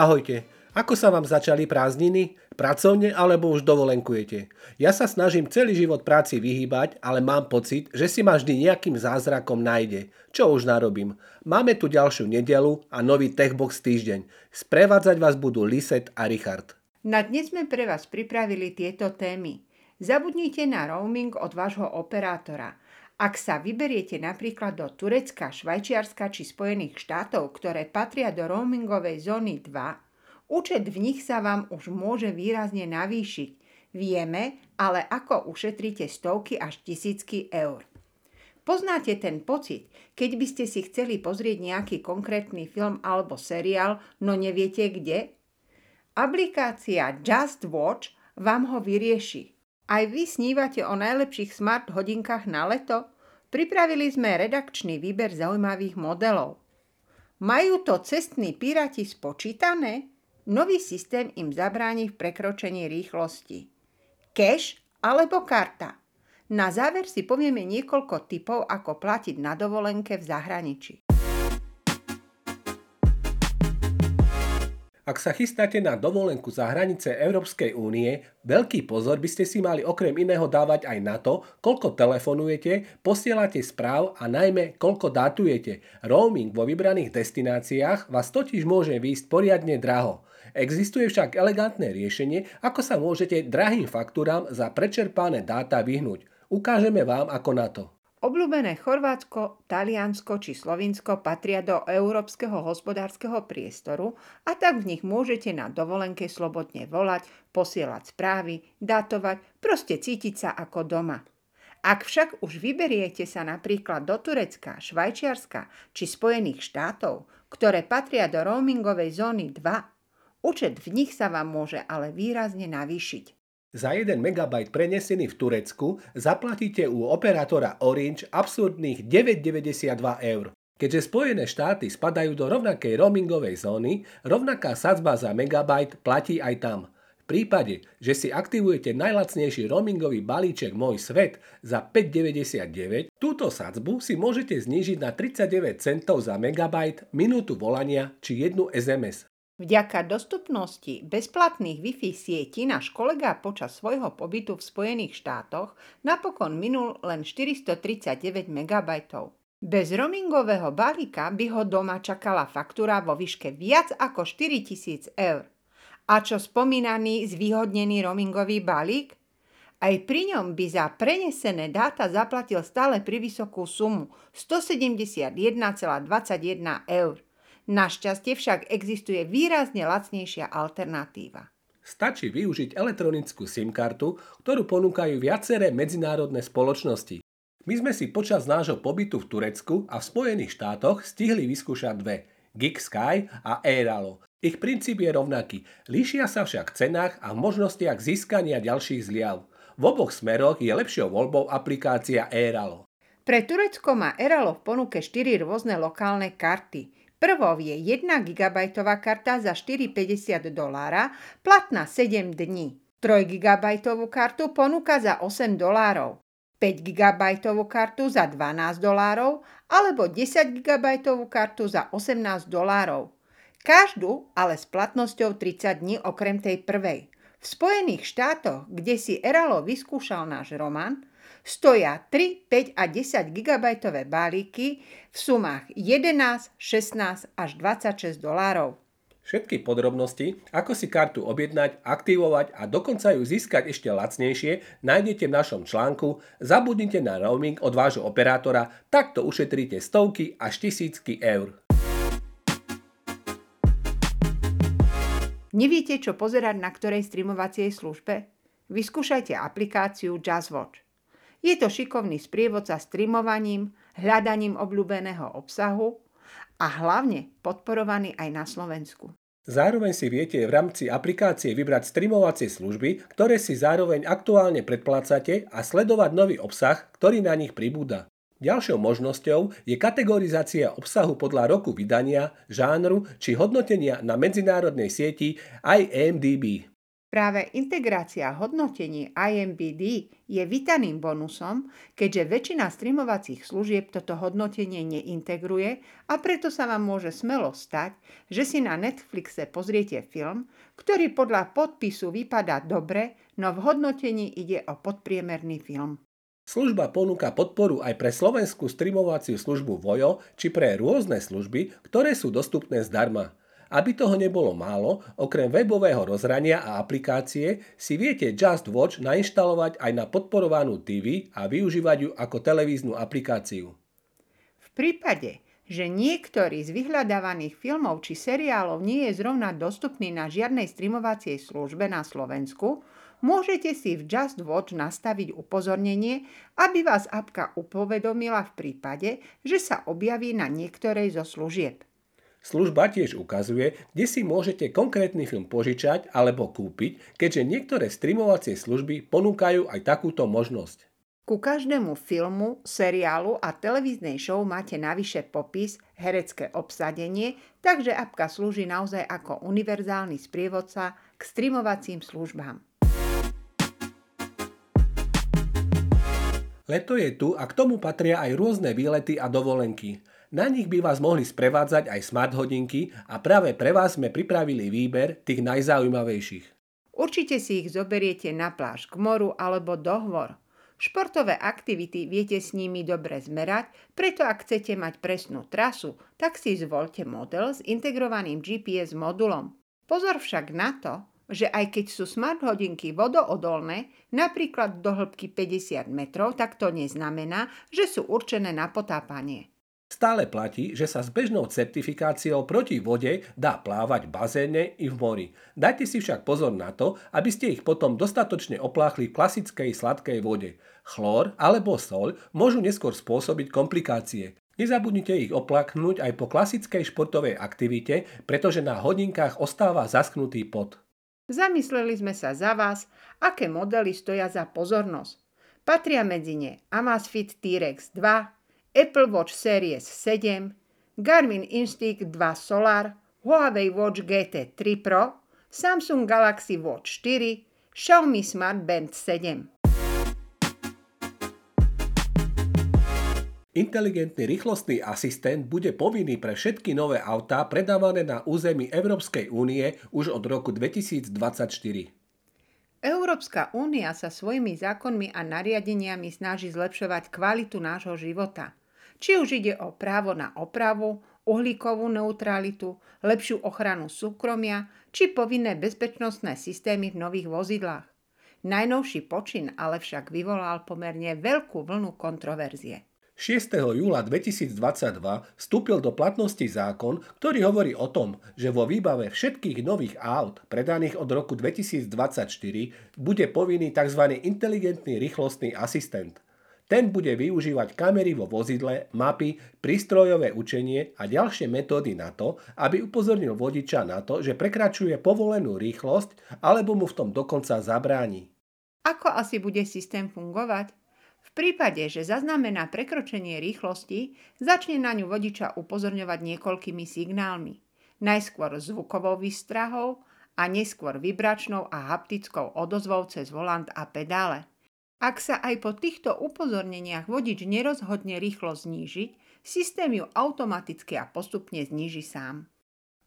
Ahojte, ako sa vám začali prázdniny? Pracovne alebo už dovolenkujete? Ja sa snažím celý život práci vyhýbať, ale mám pocit, že si ma vždy nejakým zázrakom nájde. Čo už narobím? Máme tu ďalšiu nedelu a nový Techbox týždeň. Sprevádzať vás budú Liset a Richard. Na dnes sme pre vás pripravili tieto témy. Zabudnite na roaming od vášho operátora. Ak sa vyberiete napríklad do Turecka, Švajčiarska či Spojených štátov, ktoré patria do roamingovej zóny 2, Účet v nich sa vám už môže výrazne navýšiť. Vieme, ale ako ušetríte stovky až tisícky eur. Poznáte ten pocit, keď by ste si chceli pozrieť nejaký konkrétny film alebo seriál, no neviete kde? Aplikácia Just Watch vám ho vyrieši. Aj vy snívate o najlepších smart hodinkách na leto? Pripravili sme redakčný výber zaujímavých modelov. Majú to cestní piráti spočítané? Nový systém im zabráni v prekročení rýchlosti. Cash alebo karta. Na záver si povieme niekoľko typov, ako platiť na dovolenke v zahraničí. Ak sa chystáte na dovolenku za hranice Európskej únie, veľký pozor by ste si mali okrem iného dávať aj na to, koľko telefonujete, posielate správ a najmä koľko datujete. Roaming vo vybraných destináciách vás totiž môže výjsť poriadne draho. Existuje však elegantné riešenie, ako sa môžete drahým faktúram za prečerpané dáta vyhnúť. Ukážeme vám ako na to. Obľúbené Chorvátsko, Taliansko či Slovinsko patria do európskeho hospodárskeho priestoru a tak v nich môžete na dovolenke slobodne volať, posielať správy, datovať, proste cítiť sa ako doma. Ak však už vyberiete sa napríklad do Turecka, Švajčiarska či Spojených štátov, ktoré patria do roamingovej zóny 2, Účet v nich sa vám môže ale výrazne navýšiť. Za 1 MB prenesený v Turecku zaplatíte u operátora Orange absurdných 9,92 eur. Keďže Spojené štáty spadajú do rovnakej roamingovej zóny, rovnaká sadzba za megabajt platí aj tam. V prípade, že si aktivujete najlacnejší roamingový balíček Môj svet za 5,99, túto sadzbu si môžete znížiť na 39 centov za megabajt, minútu volania či jednu SMS. Vďaka dostupnosti bezplatných Wi-Fi sietí náš kolega počas svojho pobytu v Spojených štátoch napokon minul len 439 MB. Bez roamingového balíka by ho doma čakala faktúra vo výške viac ako 4000 eur. A čo spomínaný zvýhodnený roamingový balík? Aj pri ňom by za prenesené dáta zaplatil stále pri vysokú sumu 171,21 eur. Našťastie však existuje výrazne lacnejšia alternatíva. Stačí využiť elektronickú SIM kartu, ktorú ponúkajú viaceré medzinárodné spoločnosti. My sme si počas nášho pobytu v Turecku a v Spojených štátoch stihli vyskúšať dve, Gig Sky a Airalo. Ich princíp je rovnaký, líšia sa však v cenách a v možnostiach získania ďalších zliav. V oboch smeroch je lepšou voľbou aplikácia Airalo. Pre Turecko má Airalo v ponuke 4 rôzne lokálne karty – Prvou je 1 GB karta za 4,50 dolára, platná 7 dní. 3 GB kartu ponúka za 8 dolárov. 5 GB kartu za 12 dolárov alebo 10 GB kartu za 18 dolárov. Každú ale s platnosťou 30 dní okrem tej prvej. V Spojených štátoch, kde si Eralo vyskúšal náš román, stoja 3, 5 a 10 GB balíky v sumách 11, 16 až 26 dolárov. Všetky podrobnosti, ako si kartu objednať, aktivovať a dokonca ju získať ešte lacnejšie, nájdete v našom článku Zabudnite na roaming od vášho operátora, takto ušetríte stovky až tisícky eur. Neviete, čo pozerať na ktorej streamovacej službe? Vyskúšajte aplikáciu JazzWatch. Je to šikovný sprievodca streamovaním, hľadaním obľúbeného obsahu a hlavne podporovaný aj na Slovensku. Zároveň si viete v rámci aplikácie vybrať streamovacie služby, ktoré si zároveň aktuálne predplácate a sledovať nový obsah, ktorý na nich pribúda. Ďalšou možnosťou je kategorizácia obsahu podľa roku vydania, žánru či hodnotenia na medzinárodnej sieti IMDb. Práve integrácia hodnotení IMBD je vítaným bonusom, keďže väčšina streamovacích služieb toto hodnotenie neintegruje a preto sa vám môže smelo stať, že si na Netflixe pozriete film, ktorý podľa podpisu vypadá dobre, no v hodnotení ide o podpriemerný film. Služba ponúka podporu aj pre slovenskú streamovaciu službu Vojo či pre rôzne služby, ktoré sú dostupné zdarma. Aby toho nebolo málo, okrem webového rozhrania a aplikácie si viete Just Watch nainštalovať aj na podporovanú TV a využívať ju ako televíznu aplikáciu. V prípade, že niektorý z vyhľadávaných filmov či seriálov nie je zrovna dostupný na žiadnej streamovacej službe na Slovensku, môžete si v Just Watch nastaviť upozornenie, aby vás apka upovedomila v prípade, že sa objaví na niektorej zo služieb. Služba tiež ukazuje, kde si môžete konkrétny film požičať alebo kúpiť, keďže niektoré streamovacie služby ponúkajú aj takúto možnosť. Ku každému filmu, seriálu a televíznej show máte navyše popis, herecké obsadenie, takže apka slúži naozaj ako univerzálny sprievodca k streamovacím službám. Leto je tu a k tomu patria aj rôzne výlety a dovolenky. Na nich by vás mohli sprevádzať aj smart hodinky a práve pre vás sme pripravili výber tých najzaujímavejších. Určite si ich zoberiete na pláž k moru alebo do hvor. Športové aktivity viete s nimi dobre zmerať, preto ak chcete mať presnú trasu, tak si zvolte model s integrovaným GPS modulom. Pozor však na to, že aj keď sú smart hodinky vodoodolné, napríklad do hĺbky 50 metrov, tak to neznamená, že sú určené na potápanie. Stále platí, že sa s bežnou certifikáciou proti vode dá plávať v bazéne i v mori. Dajte si však pozor na to, aby ste ich potom dostatočne opláchli v klasickej sladkej vode. Chlór alebo soľ môžu neskôr spôsobiť komplikácie. Nezabudnite ich oplaknúť aj po klasickej športovej aktivite, pretože na hodinkách ostáva zasknutý pot. Zamysleli sme sa za vás, aké modely stoja za pozornosť. Patria medzi ne Amazfit T-Rex 2, Apple Watch Series 7, Garmin Instinct 2 Solar, Huawei Watch GT 3 Pro, Samsung Galaxy Watch 4, Xiaomi Smart Band 7. Inteligentný rýchlostný asistent bude povinný pre všetky nové autá predávané na území Európskej únie už od roku 2024. Európska únia sa svojimi zákonmi a nariadeniami snaží zlepšovať kvalitu nášho života – či už ide o právo na opravu, uhlíkovú neutralitu, lepšiu ochranu súkromia či povinné bezpečnostné systémy v nových vozidlách. Najnovší počin ale však vyvolal pomerne veľkú vlnu kontroverzie. 6. júla 2022 vstúpil do platnosti zákon, ktorý hovorí o tom, že vo výbave všetkých nových aut predaných od roku 2024 bude povinný tzv. inteligentný rýchlostný asistent – ten bude využívať kamery vo vozidle, mapy, prístrojové učenie a ďalšie metódy na to, aby upozornil vodiča na to, že prekračuje povolenú rýchlosť alebo mu v tom dokonca zabráni. Ako asi bude systém fungovať? V prípade, že zaznamená prekročenie rýchlosti, začne na ňu vodiča upozorňovať niekoľkými signálmi. Najskôr zvukovou výstrahou a neskôr vibračnou a haptickou odozvou cez volant a pedále. Ak sa aj po týchto upozorneniach vodič nerozhodne rýchlo znížiť, systém ju automaticky a postupne zníži sám.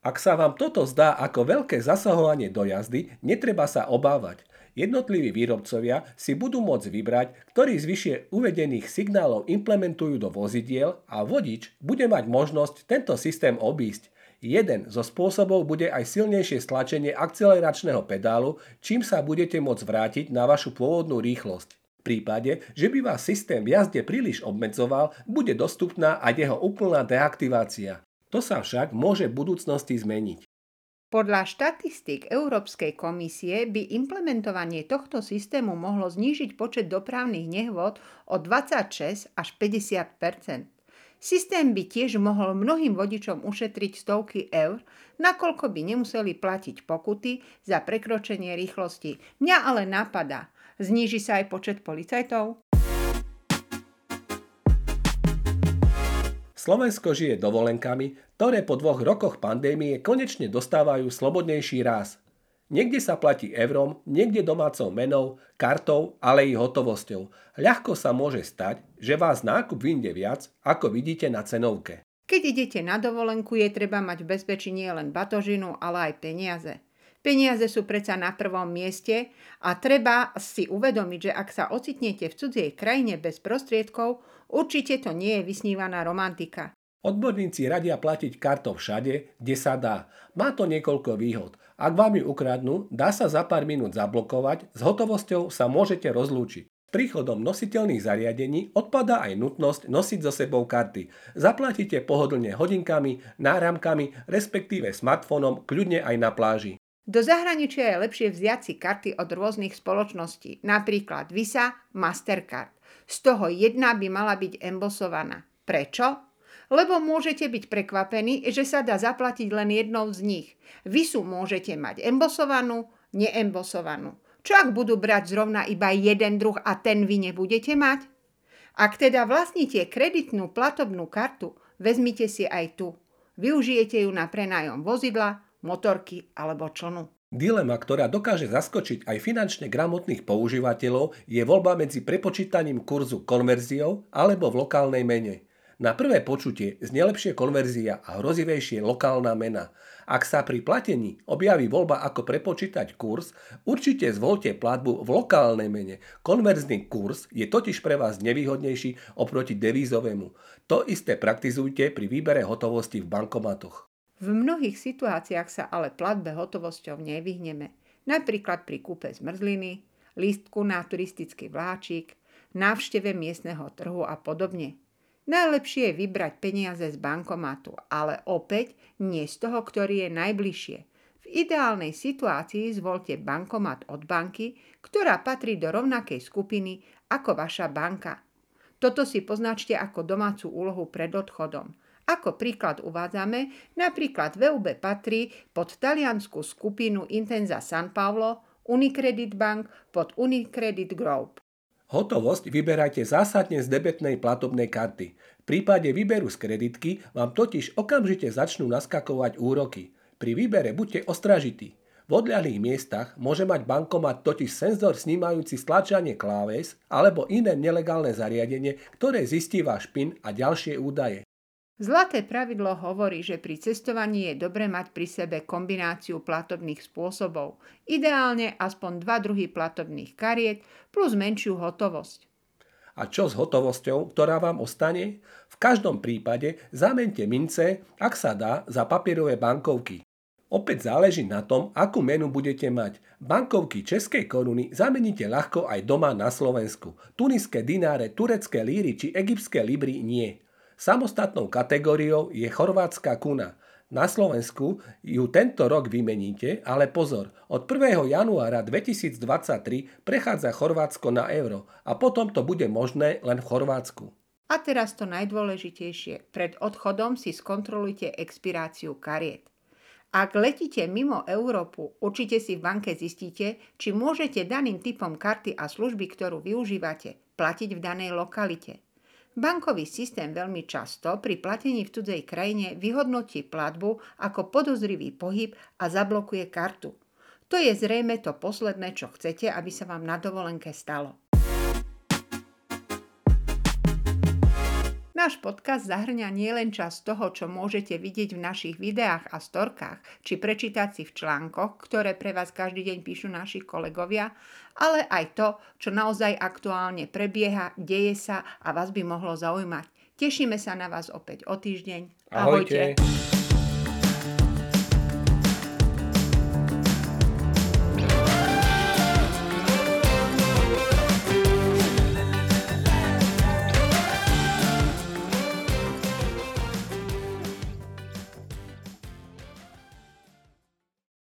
Ak sa vám toto zdá ako veľké zasahovanie do jazdy, netreba sa obávať. Jednotliví výrobcovia si budú môcť vybrať, ktorý z vyššie uvedených signálov implementujú do vozidiel a vodič bude mať možnosť tento systém obísť. Jeden zo spôsobov bude aj silnejšie stlačenie akceleračného pedálu, čím sa budete môcť vrátiť na vašu pôvodnú rýchlosť. Prípade, že by vás systém v jazde príliš obmedzoval, bude dostupná aj jeho úplná deaktivácia. To sa však môže v budúcnosti zmeniť. Podľa štatistík Európskej komisie by implementovanie tohto systému mohlo znížiť počet dopravných nehôd o 26 až 50% Systém by tiež mohol mnohým vodičom ušetriť stovky eur, nakoľko by nemuseli platiť pokuty za prekročenie rýchlosti. Mňa ale napadá, Zníži sa aj počet policajtov? Slovensko žije dovolenkami, ktoré po dvoch rokoch pandémie konečne dostávajú slobodnejší ráz. Niekde sa platí eurom, niekde domácou menou, kartou, ale i hotovosťou. Ľahko sa môže stať, že vás nákup vyjde viac, ako vidíte na cenovke. Keď idete na dovolenku, je treba mať v bezpečí nie len batožinu, ale aj peniaze. Peniaze sú predsa na prvom mieste a treba si uvedomiť, že ak sa ocitnete v cudzej krajine bez prostriedkov, určite to nie je vysnívaná romantika. Odborníci radia platiť kartou všade, kde sa dá. Má to niekoľko výhod. Ak vám ju ukradnú, dá sa za pár minút zablokovať, s hotovosťou sa môžete rozlúčiť. Príchodom nositeľných zariadení odpadá aj nutnosť nosiť so sebou karty. Zaplatíte pohodlne hodinkami, náramkami, respektíve smartfónom, kľudne aj na pláži. Do zahraničia je lepšie vziať si karty od rôznych spoločností, napríklad Visa, Mastercard. Z toho jedna by mala byť embosovaná. Prečo? Lebo môžete byť prekvapení, že sa dá zaplatiť len jednou z nich. Visu môžete mať embosovanú, neembosovanú. Čo ak budú brať zrovna iba jeden druh a ten vy nebudete mať? Ak teda vlastníte kreditnú platobnú kartu, vezmite si aj tu. Využijete ju na prenájom vozidla, motorky alebo člnu. Dilema, ktorá dokáže zaskočiť aj finančne gramotných používateľov, je voľba medzi prepočítaním kurzu konverziou alebo v lokálnej mene. Na prvé počutie znie lepšie konverzia a hrozivejšie lokálna mena. Ak sa pri platení objaví voľba ako prepočítať kurz, určite zvolte platbu v lokálnej mene. Konverzný kurz je totiž pre vás nevýhodnejší oproti devízovému. To isté praktizujte pri výbere hotovosti v bankomatoch. V mnohých situáciách sa ale platbe hotovosťou nevyhneme. Napríklad pri kúpe zmrzliny, lístku na turistický vláčik, návšteve miestneho trhu a podobne. Najlepšie je vybrať peniaze z bankomatu, ale opäť nie z toho, ktorý je najbližšie. V ideálnej situácii zvolte bankomat od banky, ktorá patrí do rovnakej skupiny ako vaša banka. Toto si poznačte ako domácu úlohu pred odchodom. Ako príklad uvádzame, napríklad VUB patrí pod taliansku skupinu Intenza San Paolo, Unicredit Bank pod Unicredit Group. Hotovosť vyberajte zásadne z debetnej platobnej karty. V prípade výberu z kreditky vám totiž okamžite začnú naskakovať úroky. Pri výbere buďte ostražití. V odľahlých miestach môže mať bankomat totiž senzor snímajúci stlačanie kláves alebo iné nelegálne zariadenie, ktoré zistí váš PIN a ďalšie údaje. Zlaté pravidlo hovorí, že pri cestovaní je dobre mať pri sebe kombináciu platobných spôsobov, ideálne aspoň dva druhy platobných kariet plus menšiu hotovosť. A čo s hotovosťou, ktorá vám ostane? V každom prípade zamente mince, ak sa dá, za papierové bankovky. Opäť záleží na tom, akú menu budete mať. Bankovky českej koruny zameníte ľahko aj doma na Slovensku. Tuniské dináre, turecké líry či egyptské libry nie. Samostatnou kategóriou je chorvátska kuna. Na Slovensku ju tento rok vymeníte, ale pozor, od 1. januára 2023 prechádza Chorvátsko na euro a potom to bude možné len v Chorvátsku. A teraz to najdôležitejšie. Pred odchodom si skontrolujte expiráciu kariet. Ak letíte mimo Európu, určite si v banke zistíte, či môžete daným typom karty a služby, ktorú využívate, platiť v danej lokalite. Bankový systém veľmi často pri platení v cudzej krajine vyhodnotí platbu ako podozrivý pohyb a zablokuje kartu. To je zrejme to posledné, čo chcete, aby sa vám na dovolenke stalo. Náš podcast zahrňa nielen čas toho, čo môžete vidieť v našich videách a storkách, či prečítať si v článkoch, ktoré pre vás každý deň píšu naši kolegovia, ale aj to, čo naozaj aktuálne prebieha, deje sa a vás by mohlo zaujímať. Tešíme sa na vás opäť o týždeň. Ahojte. Ahojte.